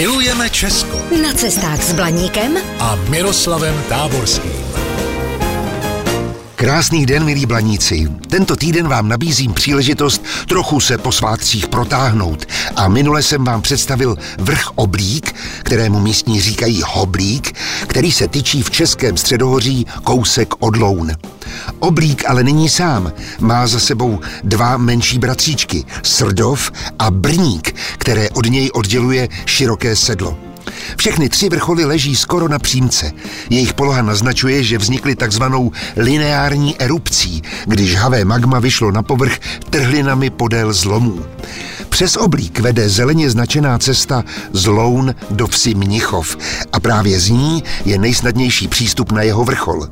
Milujeme Česko Na cestách s Blaníkem a Miroslavem Táborským. Krásný den, milí blaníci. Tento týden vám nabízím příležitost trochu se po svátcích protáhnout. A minule jsem vám představil vrch Oblík, kterému místní říkají Hoblík, který se tyčí v českém středohoří kousek od Loun. Oblík ale není sám. Má za sebou dva menší bratříčky, Srdov a Brník, které od něj odděluje široké sedlo. Všechny tři vrcholy leží skoro na přímce. Jejich poloha naznačuje, že vznikly takzvanou lineární erupcí, když havé magma vyšlo na povrch trhlinami podél zlomů. Přes oblík vede zeleně značená cesta z Loun do vsi Mnichov a právě z ní je nejsnadnější přístup na jeho vrchol.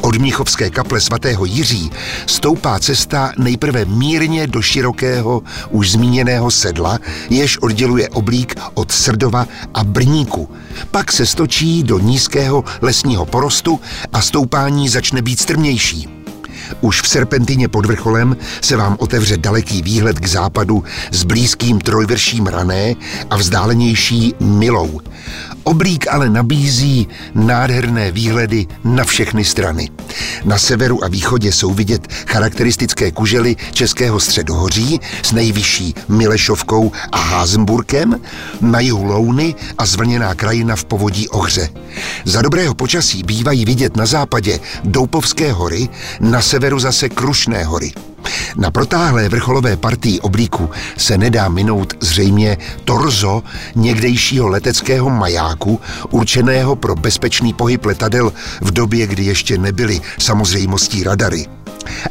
Od Mnichovské kaple svatého Jiří stoupá cesta nejprve mírně do širokého, už zmíněného sedla, jež odděluje oblík od Srdova a Brníku. Pak se stočí do nízkého lesního porostu a stoupání začne být strmější. Už v serpentině pod vrcholem se vám otevře daleký výhled k západu s blízkým trojvrším rané a vzdálenější milou. Oblík ale nabízí nádherné výhledy na všechny strany. Na severu a východě jsou vidět charakteristické kužely Českého středohoří s nejvyšší Milešovkou a Házenburkem, na jihu Louny a zvlněná krajina v povodí Ohře. Za dobrého počasí bývají vidět na západě Doupovské hory, na severu zase Krušné hory. Na protáhlé vrcholové partii oblíku se nedá minout zřejmě torzo někdejšího leteckého majáku, určeného pro bezpečný pohyb letadel v době, kdy ještě nebyly samozřejmostí radary.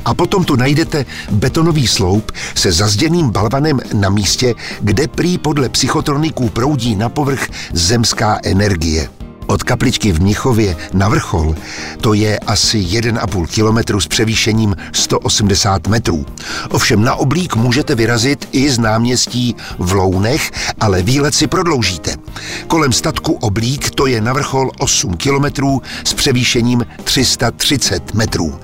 A potom tu najdete betonový sloup se zazděným balvanem na místě, kde prý podle psychotroniků proudí na povrch zemská energie. Od kapličky v Mnichově na vrchol to je asi 1,5 kilometru s převýšením 180 metrů. Ovšem na oblík můžete vyrazit i z náměstí v Lounech, ale výlet si prodloužíte. Kolem statku oblík to je na vrchol 8 kilometrů s převýšením 330 metrů.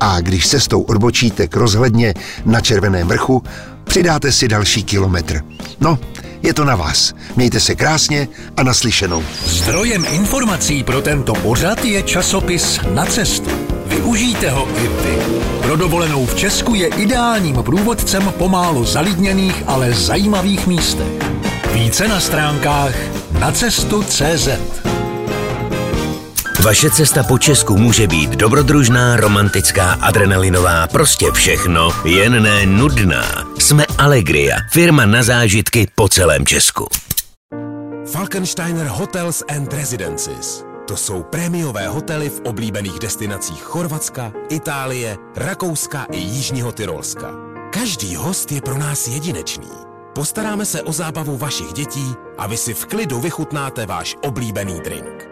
A když cestou odbočíte k rozhledně na Červeném vrchu, přidáte si další kilometr. No, je to na vás. Mějte se krásně a naslyšenou. Zdrojem informací pro tento pořad je časopis Na cestu. Využijte ho i vy. Pro dovolenou v Česku je ideálním průvodcem po málo zalidněných, ale zajímavých místech. Více na stránkách nacestu.cz Vaše cesta po Česku může být dobrodružná, romantická, adrenalinová, prostě všechno, jen ne nudná. Jsme Allegria, firma na zážitky po celém Česku. Falkensteiner Hotels and Residences. To jsou prémiové hotely v oblíbených destinacích Chorvatska, Itálie, Rakouska i Jižního Tyrolska. Každý host je pro nás jedinečný. Postaráme se o zábavu vašich dětí a vy si v klidu vychutnáte váš oblíbený drink.